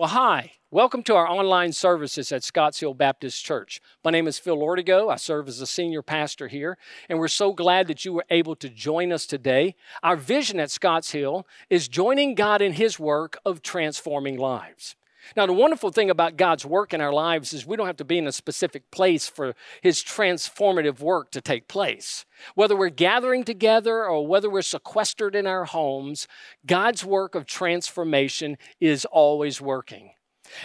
Well, hi. Welcome to our online services at Scotts Hill Baptist Church. My name is Phil Lordigo. I serve as a senior pastor here, and we're so glad that you were able to join us today. Our vision at Scotts Hill is joining God in His work of transforming lives. Now, the wonderful thing about God's work in our lives is we don't have to be in a specific place for His transformative work to take place. Whether we're gathering together or whether we're sequestered in our homes, God's work of transformation is always working.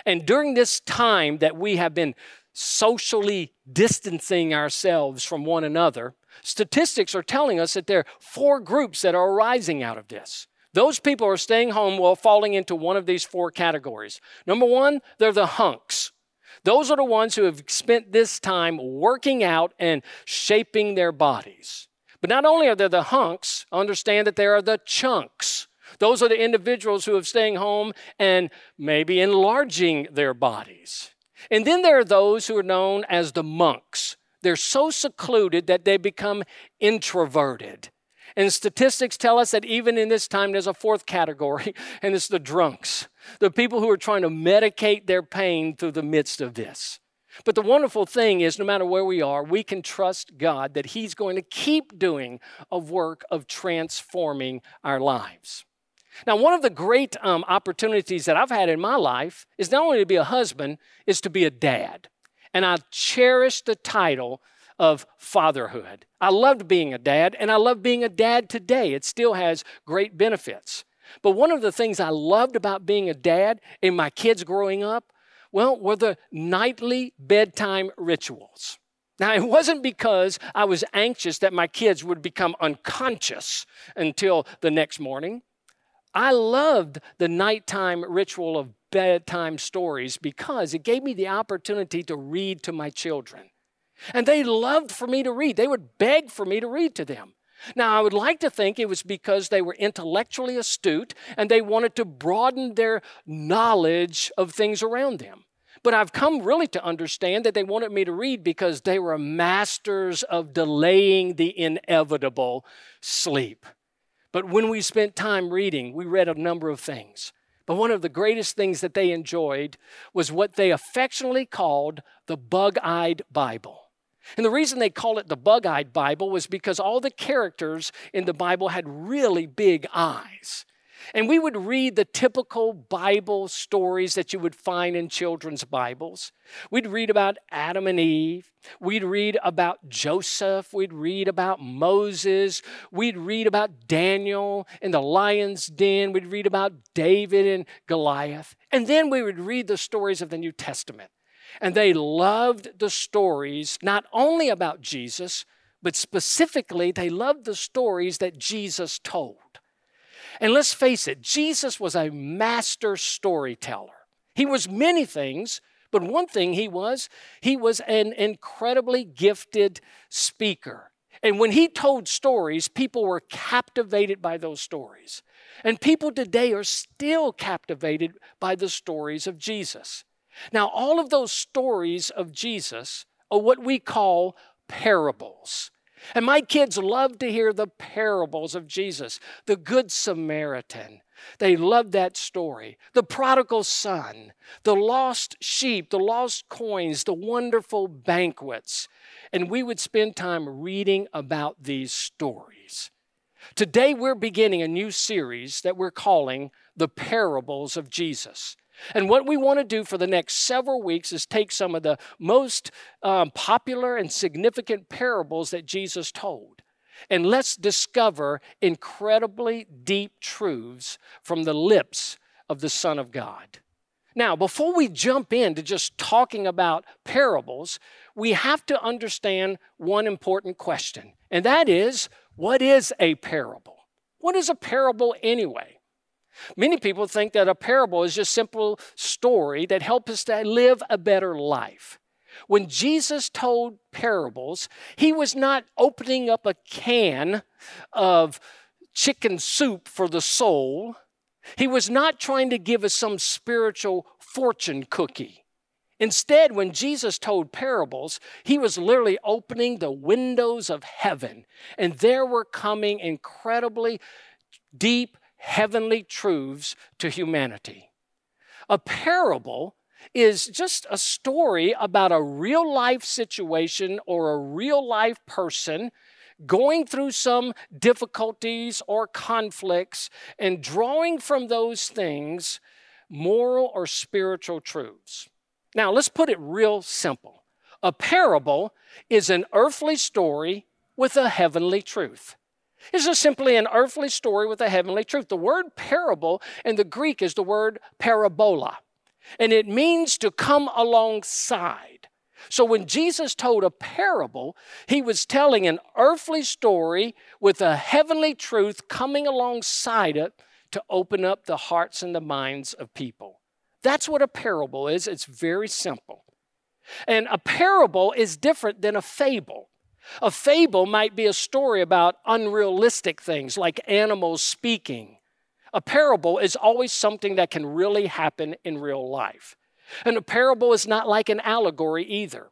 And during this time that we have been socially distancing ourselves from one another, statistics are telling us that there are four groups that are arising out of this. Those people are staying home while falling into one of these four categories. Number one, they're the hunks. Those are the ones who have spent this time working out and shaping their bodies. But not only are there the hunks, understand that there are the chunks. Those are the individuals who are staying home and maybe enlarging their bodies. And then there are those who are known as the monks. They're so secluded that they become introverted. And statistics tell us that even in this time, there's a fourth category, and it's the drunks, the people who are trying to medicate their pain through the midst of this. But the wonderful thing is, no matter where we are, we can trust God that He's going to keep doing a work of transforming our lives. Now, one of the great um, opportunities that I've had in my life is not only to be a husband, is to be a dad. And I cherish the title of fatherhood. I loved being a dad, and I love being a dad today. It still has great benefits. But one of the things I loved about being a dad and my kids growing up, well, were the nightly bedtime rituals. Now, it wasn't because I was anxious that my kids would become unconscious until the next morning. I loved the nighttime ritual of bedtime stories because it gave me the opportunity to read to my children. And they loved for me to read. They would beg for me to read to them. Now, I would like to think it was because they were intellectually astute and they wanted to broaden their knowledge of things around them. But I've come really to understand that they wanted me to read because they were masters of delaying the inevitable sleep. But when we spent time reading, we read a number of things. But one of the greatest things that they enjoyed was what they affectionately called the bug eyed Bible. And the reason they call it the bug eyed Bible was because all the characters in the Bible had really big eyes. And we would read the typical Bible stories that you would find in children's Bibles. We'd read about Adam and Eve. We'd read about Joseph. We'd read about Moses. We'd read about Daniel in the lion's den. We'd read about David and Goliath. And then we would read the stories of the New Testament. And they loved the stories not only about Jesus, but specifically, they loved the stories that Jesus told. And let's face it, Jesus was a master storyteller. He was many things, but one thing he was, he was an incredibly gifted speaker. And when he told stories, people were captivated by those stories. And people today are still captivated by the stories of Jesus. Now, all of those stories of Jesus are what we call parables. And my kids love to hear the parables of Jesus, the Good Samaritan. They love that story. The prodigal son, the lost sheep, the lost coins, the wonderful banquets. And we would spend time reading about these stories. Today, we're beginning a new series that we're calling The Parables of Jesus. And what we want to do for the next several weeks is take some of the most um, popular and significant parables that Jesus told. And let's discover incredibly deep truths from the lips of the Son of God. Now, before we jump into just talking about parables, we have to understand one important question, and that is what is a parable? What is a parable anyway? Many people think that a parable is just simple story that helps us to live a better life. When Jesus told parables, he was not opening up a can of chicken soup for the soul. He was not trying to give us some spiritual fortune cookie. Instead, when Jesus told parables, he was literally opening the windows of heaven, and there were coming incredibly deep heavenly truths to humanity. A parable is just a story about a real life situation or a real life person going through some difficulties or conflicts and drawing from those things moral or spiritual truths. Now, let's put it real simple. A parable is an earthly story with a heavenly truth. It's is simply an earthly story with a heavenly truth. The word parable in the Greek is the word parabola, and it means to come alongside. So when Jesus told a parable, he was telling an earthly story with a heavenly truth coming alongside it to open up the hearts and the minds of people. That's what a parable is. It's very simple. And a parable is different than a fable. A fable might be a story about unrealistic things like animals speaking. A parable is always something that can really happen in real life. And a parable is not like an allegory either.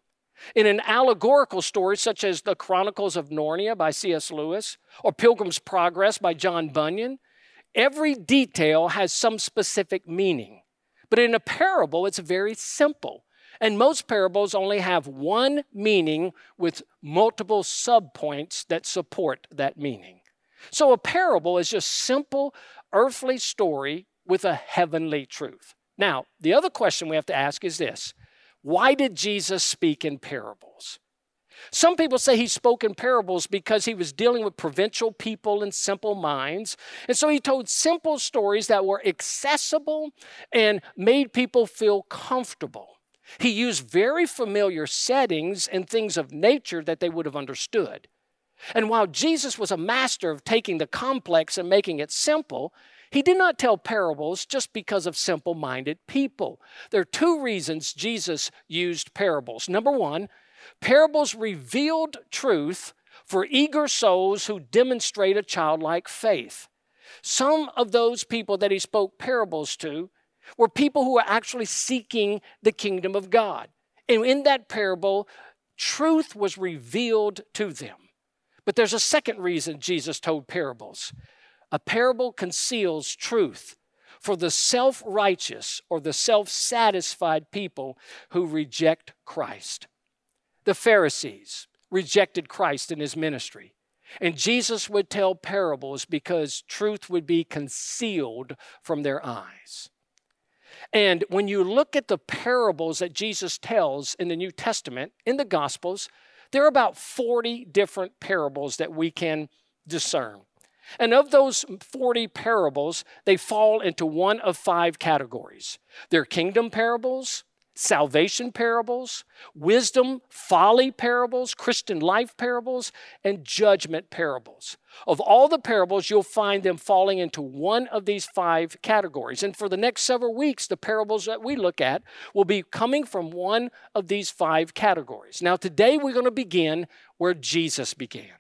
In an allegorical story, such as The Chronicles of Narnia by C.S. Lewis or Pilgrim's Progress by John Bunyan, every detail has some specific meaning. But in a parable, it's very simple. And most parables only have one meaning with multiple subpoints that support that meaning. So a parable is just simple earthly story with a heavenly truth. Now, the other question we have to ask is this Why did Jesus speak in parables? Some people say he spoke in parables because he was dealing with provincial people and simple minds. And so he told simple stories that were accessible and made people feel comfortable. He used very familiar settings and things of nature that they would have understood. And while Jesus was a master of taking the complex and making it simple, he did not tell parables just because of simple minded people. There are two reasons Jesus used parables. Number one, parables revealed truth for eager souls who demonstrate a childlike faith. Some of those people that he spoke parables to were people who were actually seeking the kingdom of God. And in that parable, truth was revealed to them. But there's a second reason Jesus told parables. A parable conceals truth for the self righteous or the self satisfied people who reject Christ. The Pharisees rejected Christ in his ministry. And Jesus would tell parables because truth would be concealed from their eyes. And when you look at the parables that Jesus tells in the New Testament, in the Gospels, there are about 40 different parables that we can discern. And of those 40 parables, they fall into one of five categories. They're kingdom parables, salvation parables, wisdom, folly parables, Christian life parables, and judgment parables. Of all the parables, you'll find them falling into one of these five categories. And for the next several weeks, the parables that we look at will be coming from one of these five categories. Now, today we're going to begin where Jesus began.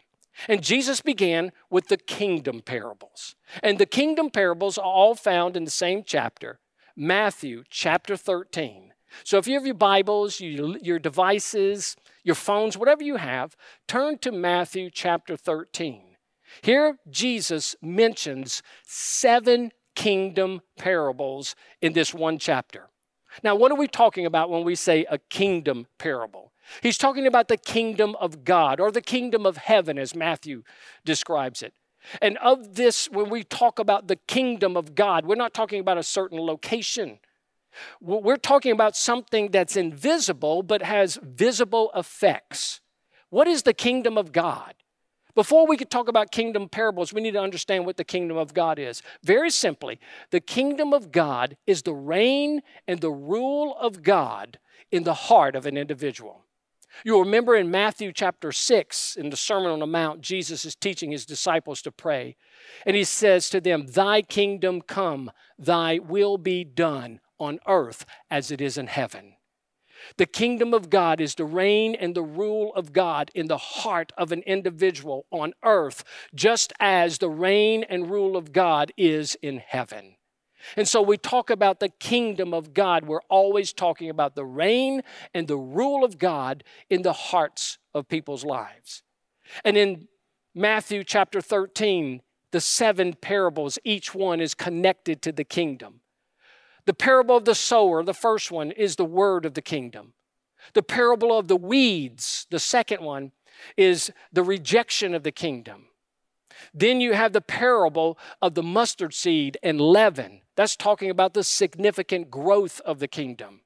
And Jesus began with the kingdom parables. And the kingdom parables are all found in the same chapter, Matthew chapter 13. So if you have your Bibles, your devices, your phones, whatever you have, turn to Matthew chapter 13. Here, Jesus mentions seven kingdom parables in this one chapter. Now, what are we talking about when we say a kingdom parable? He's talking about the kingdom of God or the kingdom of heaven, as Matthew describes it. And of this, when we talk about the kingdom of God, we're not talking about a certain location. We're talking about something that's invisible but has visible effects. What is the kingdom of God? Before we could talk about kingdom parables, we need to understand what the kingdom of God is. Very simply, the kingdom of God is the reign and the rule of God in the heart of an individual. You'll remember in Matthew chapter 6, in the Sermon on the Mount, Jesus is teaching his disciples to pray. And he says to them, Thy kingdom come, thy will be done on earth as it is in heaven. The kingdom of God is the reign and the rule of God in the heart of an individual on earth, just as the reign and rule of God is in heaven. And so we talk about the kingdom of God. We're always talking about the reign and the rule of God in the hearts of people's lives. And in Matthew chapter 13, the seven parables, each one is connected to the kingdom. The parable of the sower, the first one, is the word of the kingdom. The parable of the weeds, the second one, is the rejection of the kingdom. Then you have the parable of the mustard seed and leaven. That's talking about the significant growth of the kingdom.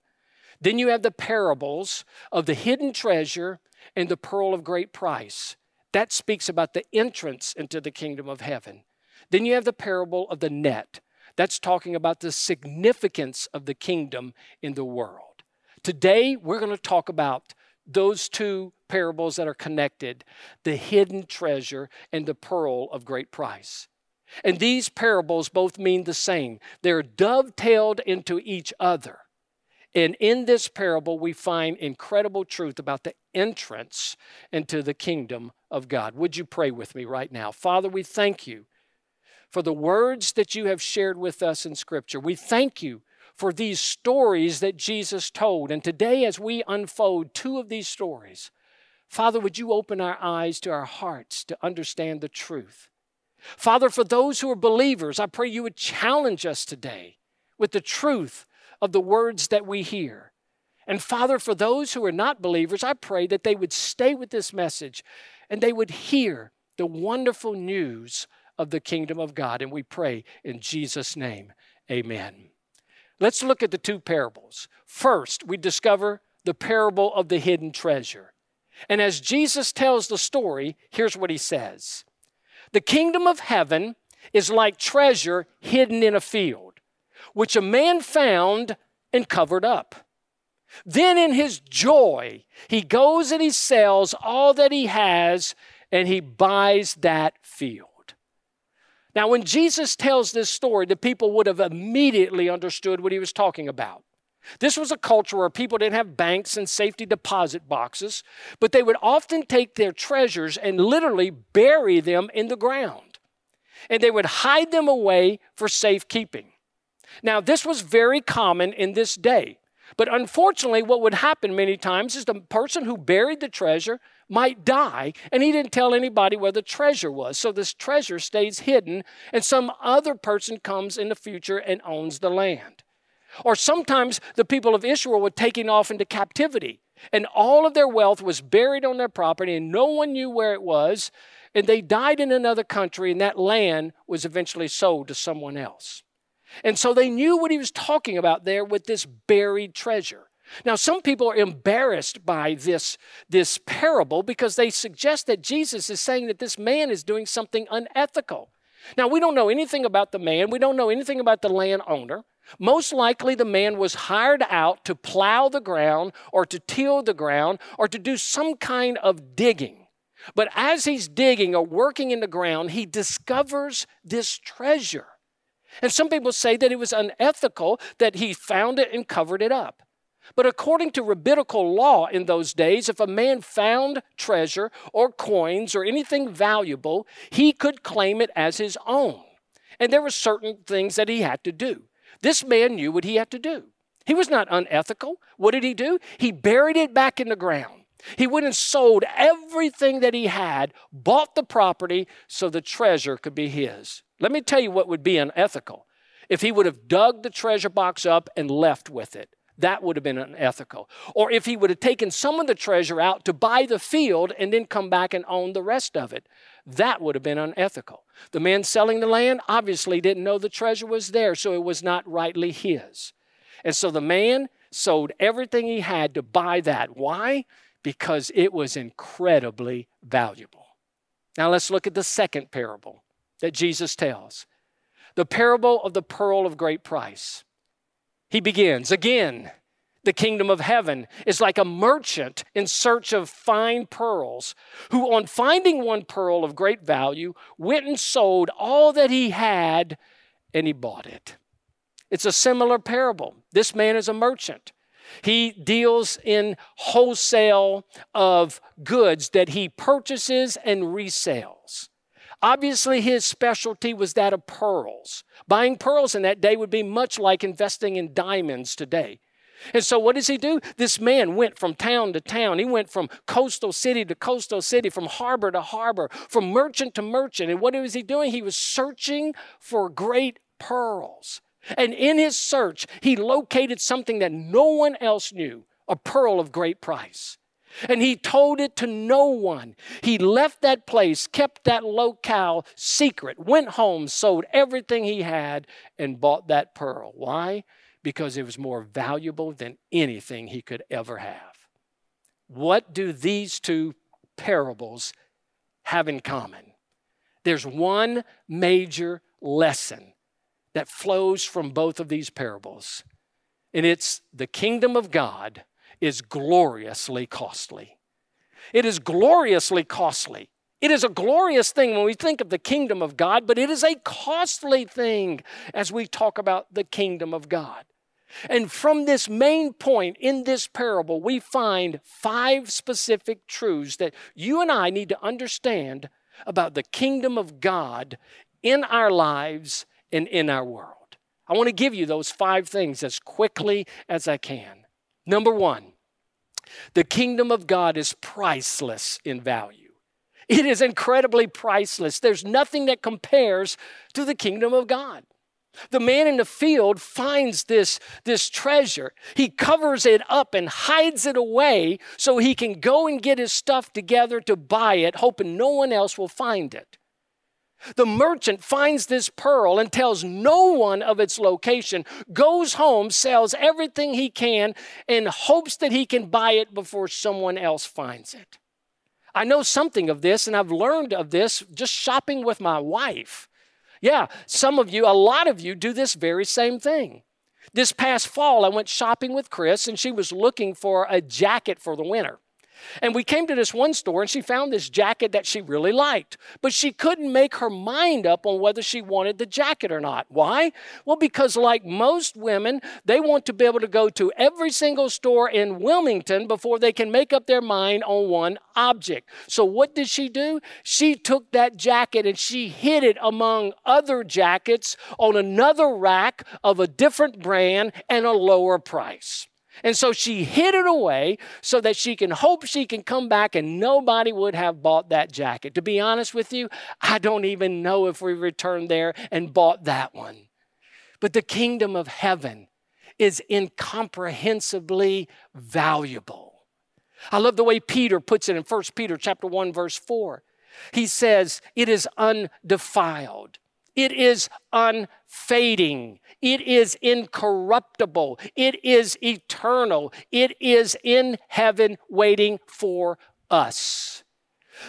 Then you have the parables of the hidden treasure and the pearl of great price. That speaks about the entrance into the kingdom of heaven. Then you have the parable of the net. That's talking about the significance of the kingdom in the world. Today, we're going to talk about those two parables that are connected the hidden treasure and the pearl of great price. And these parables both mean the same, they're dovetailed into each other. And in this parable, we find incredible truth about the entrance into the kingdom of God. Would you pray with me right now? Father, we thank you for the words that you have shared with us in Scripture. We thank you for these stories that Jesus told. And today, as we unfold two of these stories, Father, would you open our eyes to our hearts to understand the truth? Father, for those who are believers, I pray you would challenge us today with the truth of the words that we hear. And Father, for those who are not believers, I pray that they would stay with this message and they would hear the wonderful news of the kingdom of God. And we pray in Jesus' name, amen. Let's look at the two parables. First, we discover the parable of the hidden treasure. And as Jesus tells the story, here's what he says The kingdom of heaven is like treasure hidden in a field, which a man found and covered up. Then, in his joy, he goes and he sells all that he has and he buys that field. Now, when Jesus tells this story, the people would have immediately understood what he was talking about. This was a culture where people didn't have banks and safety deposit boxes, but they would often take their treasures and literally bury them in the ground. And they would hide them away for safekeeping. Now, this was very common in this day. But unfortunately, what would happen many times is the person who buried the treasure might die, and he didn't tell anybody where the treasure was. So this treasure stays hidden, and some other person comes in the future and owns the land. Or sometimes the people of Israel were taken off into captivity, and all of their wealth was buried on their property, and no one knew where it was, and they died in another country, and that land was eventually sold to someone else. And so they knew what he was talking about there with this buried treasure. Now, some people are embarrassed by this, this parable because they suggest that Jesus is saying that this man is doing something unethical. Now, we don't know anything about the man, we don't know anything about the landowner. Most likely, the man was hired out to plow the ground or to till the ground or to do some kind of digging. But as he's digging or working in the ground, he discovers this treasure. And some people say that it was unethical that he found it and covered it up. But according to rabbinical law in those days, if a man found treasure or coins or anything valuable, he could claim it as his own. And there were certain things that he had to do. This man knew what he had to do. He was not unethical. What did he do? He buried it back in the ground. He went and sold everything that he had, bought the property so the treasure could be his. Let me tell you what would be unethical. If he would have dug the treasure box up and left with it, that would have been unethical. Or if he would have taken some of the treasure out to buy the field and then come back and own the rest of it, that would have been unethical. The man selling the land obviously didn't know the treasure was there, so it was not rightly his. And so the man sold everything he had to buy that. Why? Because it was incredibly valuable. Now let's look at the second parable that Jesus tells the parable of the pearl of great price. He begins again. The kingdom of heaven is like a merchant in search of fine pearls, who, on finding one pearl of great value, went and sold all that he had and he bought it. It's a similar parable. This man is a merchant. He deals in wholesale of goods that he purchases and resells. Obviously, his specialty was that of pearls. Buying pearls in that day would be much like investing in diamonds today. And so, what does he do? This man went from town to town. He went from coastal city to coastal city, from harbor to harbor, from merchant to merchant. And what was he doing? He was searching for great pearls. And in his search, he located something that no one else knew a pearl of great price. And he told it to no one. He left that place, kept that locale secret, went home, sold everything he had, and bought that pearl. Why? Because it was more valuable than anything he could ever have. What do these two parables have in common? There's one major lesson that flows from both of these parables, and it's the kingdom of God is gloriously costly. It is gloriously costly. It is a glorious thing when we think of the kingdom of God, but it is a costly thing as we talk about the kingdom of God. And from this main point in this parable, we find five specific truths that you and I need to understand about the kingdom of God in our lives and in our world. I want to give you those five things as quickly as I can. Number one, the kingdom of God is priceless in value. It is incredibly priceless. There's nothing that compares to the kingdom of God. The man in the field finds this, this treasure. He covers it up and hides it away so he can go and get his stuff together to buy it, hoping no one else will find it. The merchant finds this pearl and tells no one of its location, goes home, sells everything he can, and hopes that he can buy it before someone else finds it. I know something of this, and I've learned of this just shopping with my wife. Yeah, some of you, a lot of you, do this very same thing. This past fall, I went shopping with Chris, and she was looking for a jacket for the winter. And we came to this one store and she found this jacket that she really liked, but she couldn't make her mind up on whether she wanted the jacket or not. Why? Well, because like most women, they want to be able to go to every single store in Wilmington before they can make up their mind on one object. So what did she do? She took that jacket and she hid it among other jackets on another rack of a different brand and a lower price. And so she hid it away so that she can hope she can come back and nobody would have bought that jacket. To be honest with you, I don't even know if we returned there and bought that one. But the kingdom of heaven is incomprehensibly valuable. I love the way Peter puts it in 1 Peter chapter 1 verse 4. He says, "It is undefiled. It is unfading. It is incorruptible. It is eternal. It is in heaven waiting for us.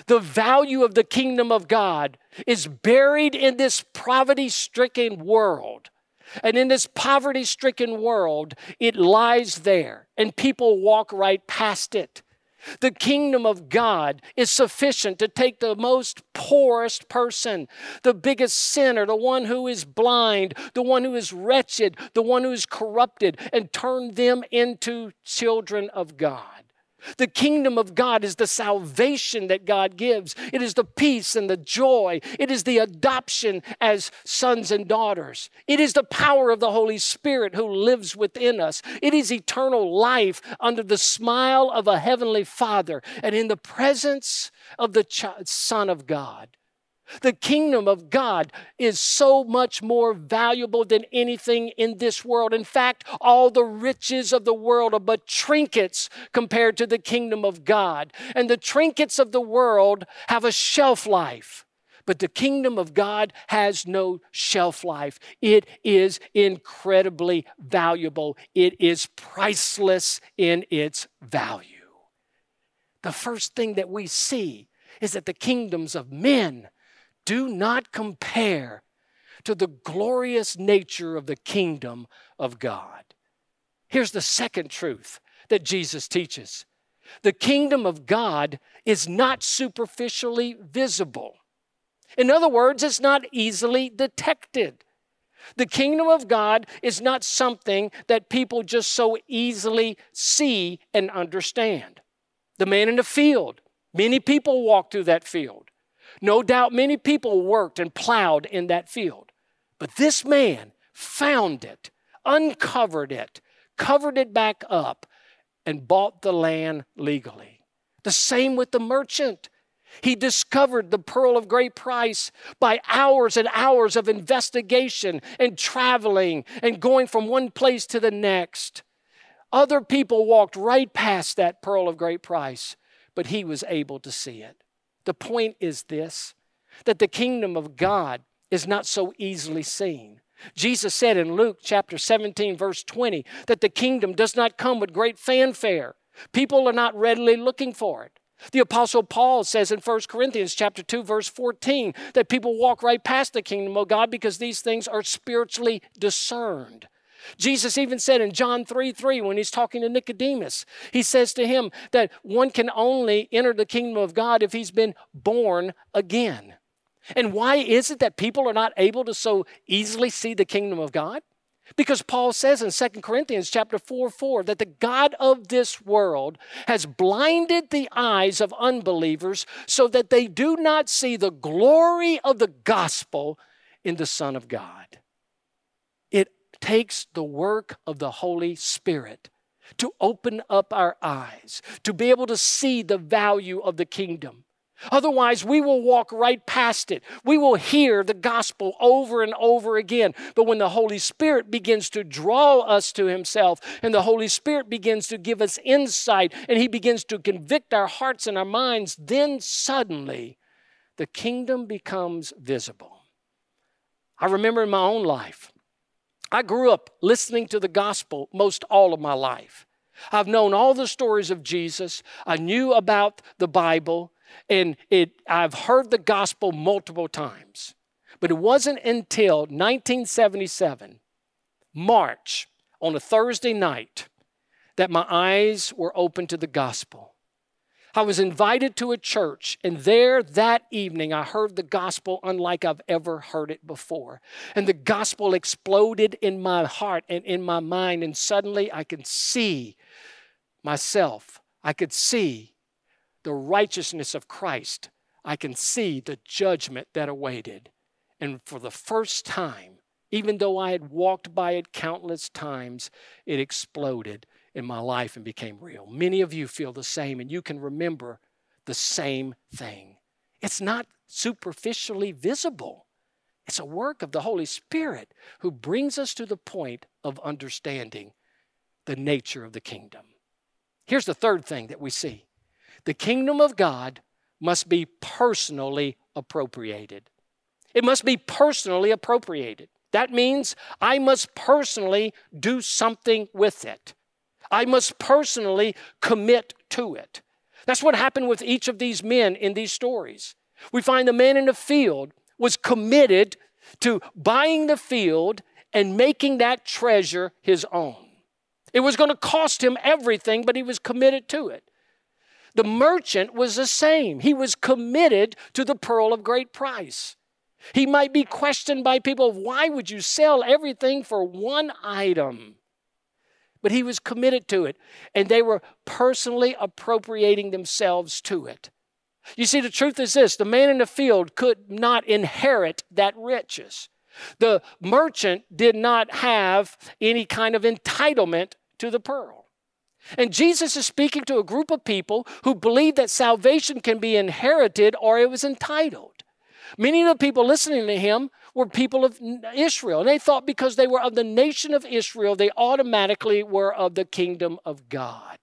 The value of the kingdom of God is buried in this poverty stricken world. And in this poverty stricken world, it lies there, and people walk right past it. The kingdom of God is sufficient to take the most poorest person, the biggest sinner, the one who is blind, the one who is wretched, the one who is corrupted, and turn them into children of God. The kingdom of God is the salvation that God gives. It is the peace and the joy. It is the adoption as sons and daughters. It is the power of the Holy Spirit who lives within us. It is eternal life under the smile of a heavenly Father and in the presence of the Son of God. The kingdom of God is so much more valuable than anything in this world. In fact, all the riches of the world are but trinkets compared to the kingdom of God. And the trinkets of the world have a shelf life. But the kingdom of God has no shelf life. It is incredibly valuable. It is priceless in its value. The first thing that we see is that the kingdoms of men do not compare to the glorious nature of the kingdom of God. Here's the second truth that Jesus teaches the kingdom of God is not superficially visible. In other words, it's not easily detected. The kingdom of God is not something that people just so easily see and understand. The man in the field, many people walk through that field. No doubt many people worked and plowed in that field. But this man found it, uncovered it, covered it back up, and bought the land legally. The same with the merchant. He discovered the pearl of great price by hours and hours of investigation and traveling and going from one place to the next. Other people walked right past that pearl of great price, but he was able to see it. The point is this that the kingdom of God is not so easily seen. Jesus said in Luke chapter 17, verse 20, that the kingdom does not come with great fanfare. People are not readily looking for it. The apostle Paul says in 1 Corinthians chapter 2 verse 14 that people walk right past the kingdom of God because these things are spiritually discerned. Jesus even said in John 3 3, when he's talking to Nicodemus, he says to him that one can only enter the kingdom of God if he's been born again. And why is it that people are not able to so easily see the kingdom of God? Because Paul says in 2 Corinthians chapter 4 4 that the God of this world has blinded the eyes of unbelievers so that they do not see the glory of the gospel in the Son of God. Takes the work of the Holy Spirit to open up our eyes, to be able to see the value of the kingdom. Otherwise, we will walk right past it. We will hear the gospel over and over again. But when the Holy Spirit begins to draw us to Himself, and the Holy Spirit begins to give us insight, and He begins to convict our hearts and our minds, then suddenly the kingdom becomes visible. I remember in my own life, I grew up listening to the gospel most all of my life. I've known all the stories of Jesus. I knew about the Bible. And it, I've heard the gospel multiple times. But it wasn't until 1977, March, on a Thursday night, that my eyes were open to the gospel. I was invited to a church, and there that evening I heard the gospel unlike I've ever heard it before. And the gospel exploded in my heart and in my mind, and suddenly I could see myself. I could see the righteousness of Christ, I can see the judgment that awaited. And for the first time, even though I had walked by it countless times, it exploded in my life and became real. Many of you feel the same, and you can remember the same thing. It's not superficially visible, it's a work of the Holy Spirit who brings us to the point of understanding the nature of the kingdom. Here's the third thing that we see the kingdom of God must be personally appropriated. It must be personally appropriated. That means I must personally do something with it. I must personally commit to it. That's what happened with each of these men in these stories. We find the man in the field was committed to buying the field and making that treasure his own. It was going to cost him everything, but he was committed to it. The merchant was the same. He was committed to the pearl of great price. He might be questioned by people why would you sell everything for one item? But he was committed to it, and they were personally appropriating themselves to it. You see, the truth is this the man in the field could not inherit that riches. The merchant did not have any kind of entitlement to the pearl. And Jesus is speaking to a group of people who believe that salvation can be inherited or it was entitled. Many of the people listening to him were people of Israel. And they thought because they were of the nation of Israel, they automatically were of the kingdom of God.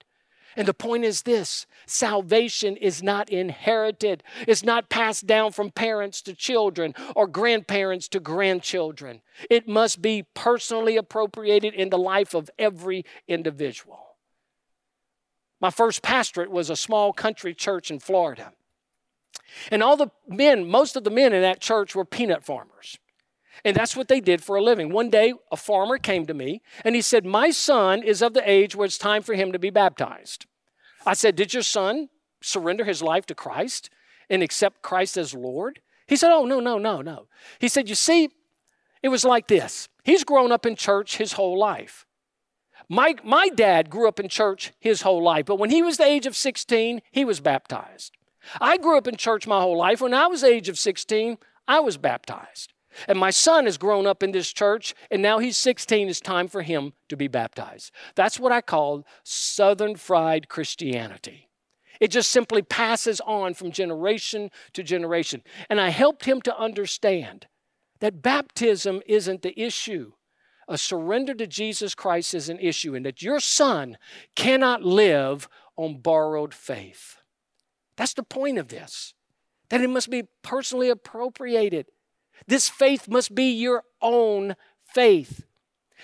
And the point is this salvation is not inherited, it's not passed down from parents to children or grandparents to grandchildren. It must be personally appropriated in the life of every individual. My first pastorate was a small country church in Florida. And all the men, most of the men in that church were peanut farmers. And that's what they did for a living. One day, a farmer came to me and he said, My son is of the age where it's time for him to be baptized. I said, Did your son surrender his life to Christ and accept Christ as Lord? He said, Oh, no, no, no, no. He said, You see, it was like this. He's grown up in church his whole life. My, my dad grew up in church his whole life, but when he was the age of 16, he was baptized. I grew up in church my whole life. When I was age of 16, I was baptized. And my son has grown up in this church, and now he's 16. It's time for him to be baptized. That's what I call Southern fried Christianity. It just simply passes on from generation to generation. And I helped him to understand that baptism isn't the issue. A surrender to Jesus Christ is an issue, and that your son cannot live on borrowed faith. That's the point of this, that it must be personally appropriated. This faith must be your own faith.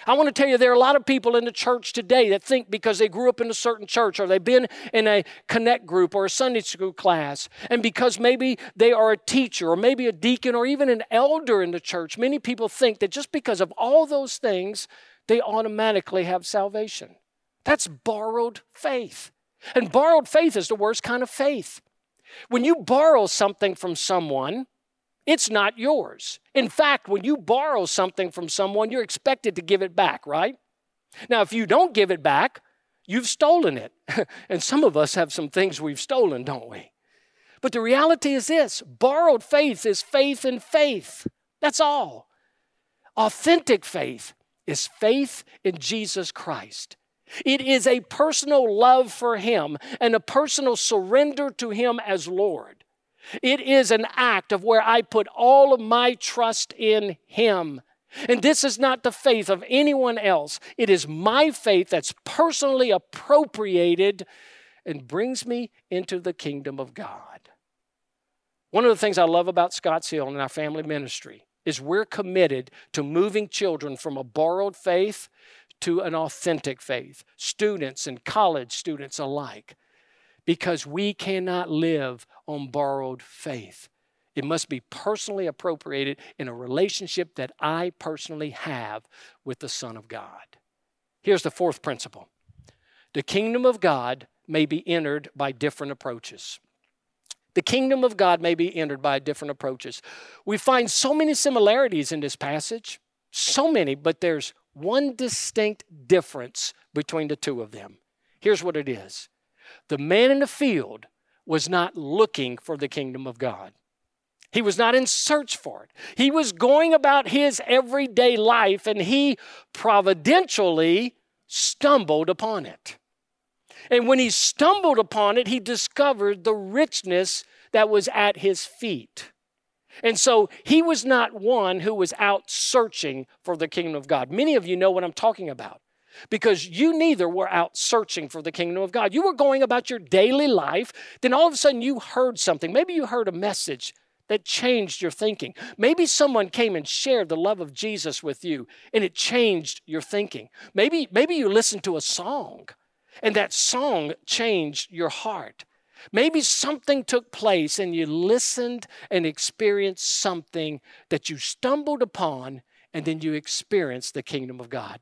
I want to tell you, there are a lot of people in the church today that think because they grew up in a certain church or they've been in a connect group or a Sunday school class, and because maybe they are a teacher or maybe a deacon or even an elder in the church, many people think that just because of all those things, they automatically have salvation. That's borrowed faith. And borrowed faith is the worst kind of faith. When you borrow something from someone, it's not yours. In fact, when you borrow something from someone, you're expected to give it back, right? Now, if you don't give it back, you've stolen it. and some of us have some things we've stolen, don't we? But the reality is this borrowed faith is faith in faith. That's all. Authentic faith is faith in Jesus Christ. It is a personal love for Him and a personal surrender to Him as Lord. It is an act of where I put all of my trust in Him. And this is not the faith of anyone else. It is my faith that's personally appropriated and brings me into the kingdom of God. One of the things I love about Scotts Hill and our family ministry is we're committed to moving children from a borrowed faith to an authentic faith, students and college students alike because we cannot live on borrowed faith. It must be personally appropriated in a relationship that I personally have with the Son of God. Here's the fourth principle the kingdom of God may be entered by different approaches. The kingdom of God may be entered by different approaches. We find so many similarities in this passage, so many, but there's one distinct difference between the two of them. Here's what it is the man in the field was not looking for the kingdom of God. He was not in search for it. He was going about his everyday life and he providentially stumbled upon it. And when he stumbled upon it, he discovered the richness that was at his feet. And so he was not one who was out searching for the kingdom of God. Many of you know what I'm talking about because you neither were out searching for the kingdom of God. You were going about your daily life, then all of a sudden you heard something. Maybe you heard a message that changed your thinking. Maybe someone came and shared the love of Jesus with you and it changed your thinking. Maybe maybe you listened to a song and that song changed your heart. Maybe something took place and you listened and experienced something that you stumbled upon and then you experienced the kingdom of God.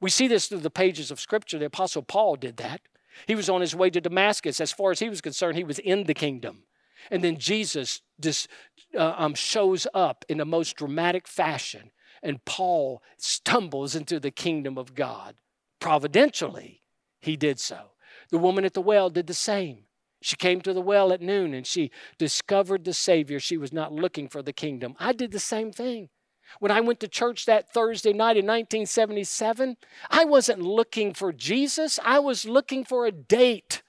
We see this through the pages of Scripture. The Apostle Paul did that. He was on his way to Damascus. As far as he was concerned, he was in the kingdom. And then Jesus just uh, um, shows up in the most dramatic fashion, and Paul stumbles into the kingdom of God. Providentially, he did so. The woman at the well did the same. She came to the well at noon and she discovered the Savior. She was not looking for the kingdom. I did the same thing. When I went to church that Thursday night in 1977, I wasn't looking for Jesus, I was looking for a date.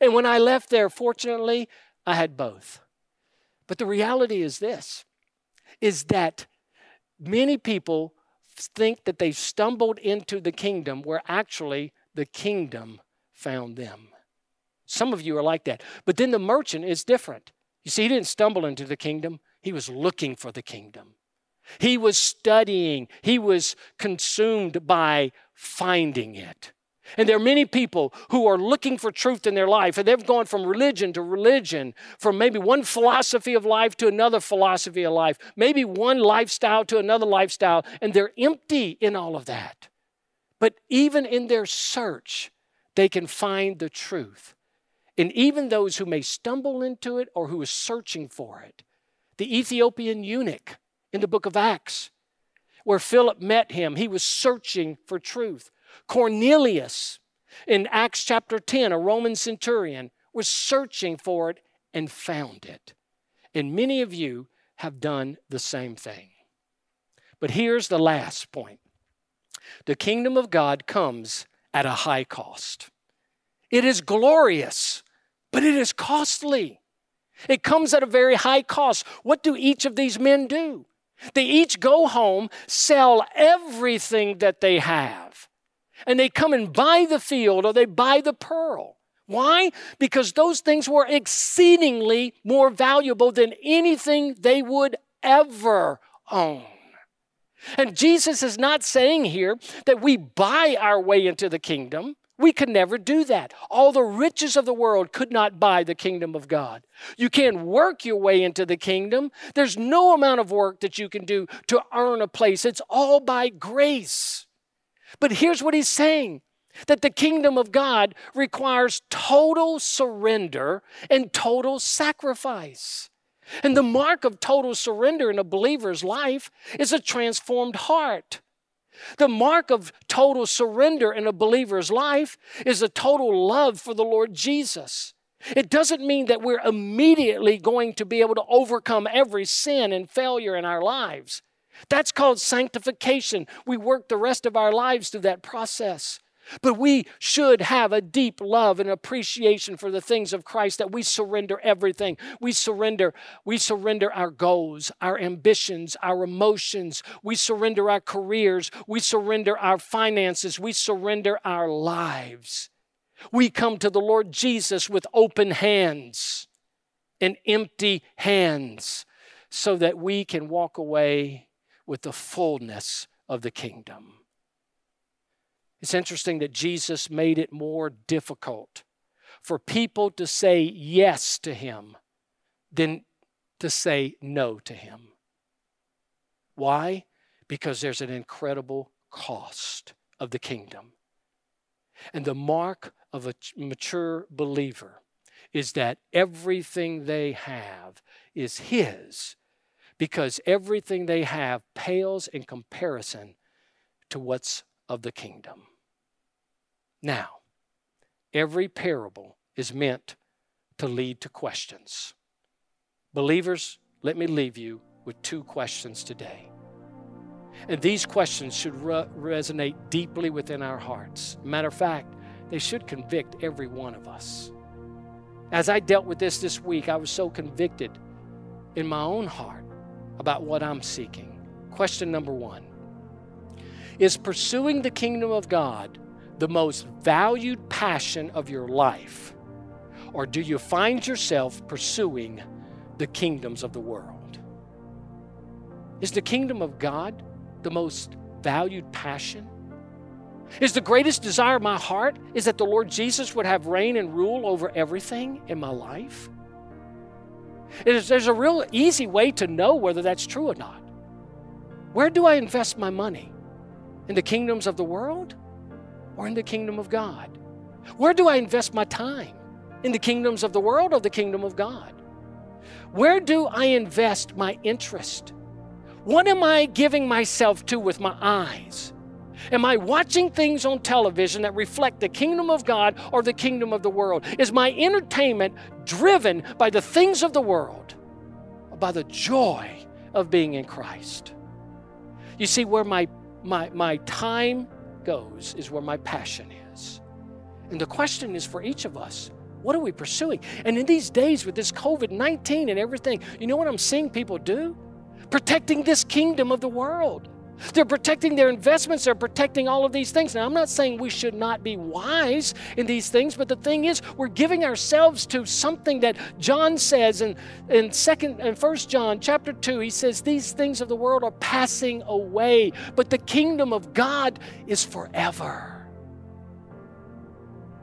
And when I left there, fortunately, I had both. But the reality is this is that many people think that they've stumbled into the kingdom where actually the kingdom found them. Some of you are like that. But then the merchant is different. You see, he didn't stumble into the kingdom, he was looking for the kingdom. He was studying, he was consumed by finding it. And there are many people who are looking for truth in their life, and they've gone from religion to religion, from maybe one philosophy of life to another philosophy of life, maybe one lifestyle to another lifestyle, and they're empty in all of that. But even in their search, they can find the truth. And even those who may stumble into it or who is searching for it, the Ethiopian eunuch in the book of Acts, where Philip met him. He was searching for truth. Cornelius in Acts chapter 10, a Roman centurion, was searching for it and found it. And many of you have done the same thing. But here's the last point the kingdom of God comes at a high cost. It is glorious, but it is costly. It comes at a very high cost. What do each of these men do? They each go home, sell everything that they have, and they come and buy the field or they buy the pearl. Why? Because those things were exceedingly more valuable than anything they would ever own. And Jesus is not saying here that we buy our way into the kingdom. We could never do that. All the riches of the world could not buy the kingdom of God. You can't work your way into the kingdom. There's no amount of work that you can do to earn a place. It's all by grace. But here's what he's saying that the kingdom of God requires total surrender and total sacrifice. And the mark of total surrender in a believer's life is a transformed heart. The mark of total surrender in a believer's life is a total love for the Lord Jesus. It doesn't mean that we're immediately going to be able to overcome every sin and failure in our lives. That's called sanctification. We work the rest of our lives through that process. But we should have a deep love and appreciation for the things of Christ that we surrender everything. We surrender, we surrender our goals, our ambitions, our emotions. We surrender our careers. We surrender our finances. We surrender our lives. We come to the Lord Jesus with open hands and empty hands so that we can walk away with the fullness of the kingdom. It's interesting that Jesus made it more difficult for people to say yes to him than to say no to him. Why? Because there's an incredible cost of the kingdom. And the mark of a mature believer is that everything they have is his because everything they have pales in comparison to what's of the kingdom. Now, every parable is meant to lead to questions. Believers, let me leave you with two questions today. And these questions should re- resonate deeply within our hearts. Matter of fact, they should convict every one of us. As I dealt with this this week, I was so convicted in my own heart about what I'm seeking. Question number one Is pursuing the kingdom of God the most valued passion of your life? Or do you find yourself pursuing the kingdoms of the world? Is the kingdom of God the most valued passion? Is the greatest desire of my heart is that the Lord Jesus would have reign and rule over everything in my life? there's a real easy way to know whether that's true or not. Where do I invest my money? In the kingdoms of the world or in the kingdom of God? Where do I invest my time? In the kingdoms of the world or the kingdom of God? Where do I invest my interest? What am I giving myself to with my eyes? Am I watching things on television that reflect the kingdom of God or the kingdom of the world? Is my entertainment driven by the things of the world or by the joy of being in Christ? You see, where my, my, my time goes is where my passion is. And the question is for each of us what are we pursuing? And in these days with this COVID 19 and everything, you know what I'm seeing people do? Protecting this kingdom of the world. They're protecting their investments, they're protecting all of these things. Now, I'm not saying we should not be wise in these things, but the thing is, we're giving ourselves to something that John says in, in second and first John chapter 2, he says, These things of the world are passing away, but the kingdom of God is forever.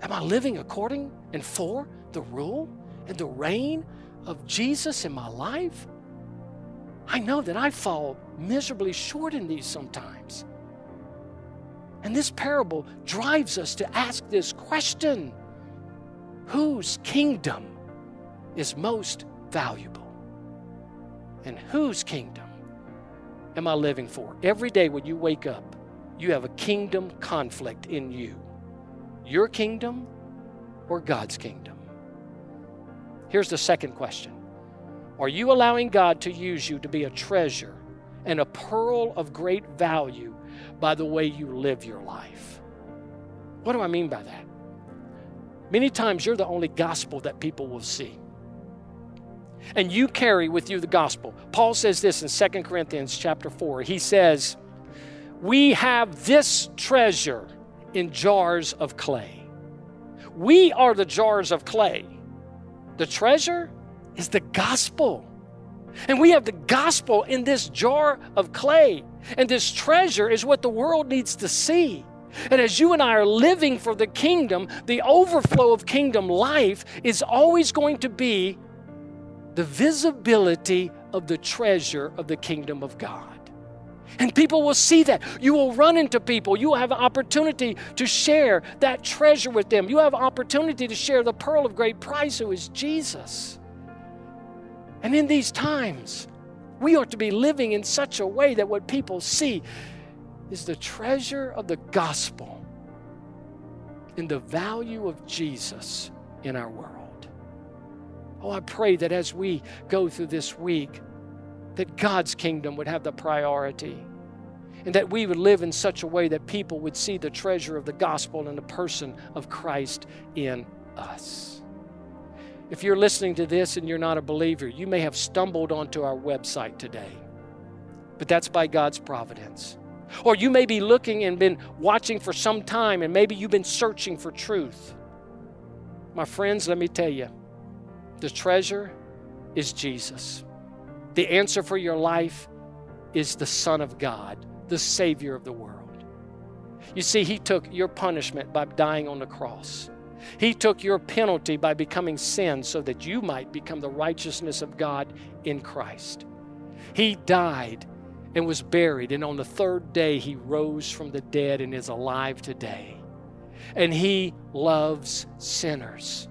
Am I living according and for the rule and the reign of Jesus in my life? I know that I fall miserably short in these sometimes. And this parable drives us to ask this question Whose kingdom is most valuable? And whose kingdom am I living for? Every day when you wake up, you have a kingdom conflict in you your kingdom or God's kingdom? Here's the second question are you allowing God to use you to be a treasure and a pearl of great value by the way you live your life? What do I mean by that? Many times you're the only gospel that people will see. And you carry with you the gospel. Paul says this in 2 Corinthians chapter 4. He says, We have this treasure in jars of clay. We are the jars of clay. The treasure is the gospel. And we have the gospel in this jar of clay. And this treasure is what the world needs to see. And as you and I are living for the kingdom, the overflow of kingdom life is always going to be the visibility of the treasure of the kingdom of God. And people will see that. You will run into people. You will have an opportunity to share that treasure with them. You have opportunity to share the pearl of great price, who is Jesus. And in these times, we ought to be living in such a way that what people see is the treasure of the gospel and the value of Jesus in our world. Oh, I pray that as we go through this week, that God's kingdom would have the priority and that we would live in such a way that people would see the treasure of the gospel and the person of Christ in us. If you're listening to this and you're not a believer, you may have stumbled onto our website today, but that's by God's providence. Or you may be looking and been watching for some time, and maybe you've been searching for truth. My friends, let me tell you the treasure is Jesus. The answer for your life is the Son of God, the Savior of the world. You see, He took your punishment by dying on the cross. He took your penalty by becoming sin so that you might become the righteousness of God in Christ. He died and was buried. And on the third day, he rose from the dead and is alive today. And he loves sinners.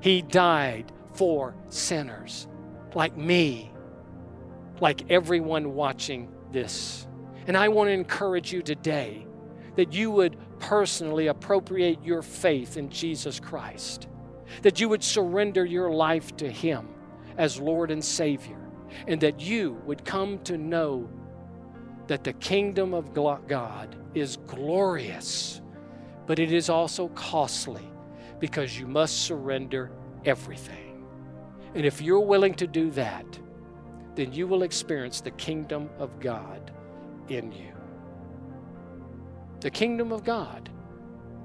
He died for sinners like me, like everyone watching this. And I want to encourage you today that you would personally appropriate your faith in Jesus Christ, that you would surrender your life to Him as Lord and Savior and that you would come to know that the kingdom of God is glorious, but it is also costly because you must surrender everything. And if you're willing to do that, then you will experience the kingdom of God in you. The kingdom of God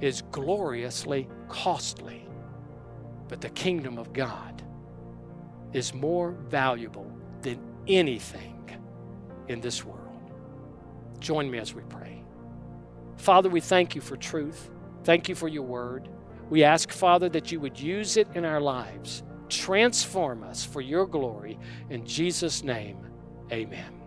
is gloriously costly, but the kingdom of God is more valuable than anything in this world. Join me as we pray. Father, we thank you for truth. Thank you for your word. We ask, Father, that you would use it in our lives. Transform us for your glory. In Jesus' name, amen.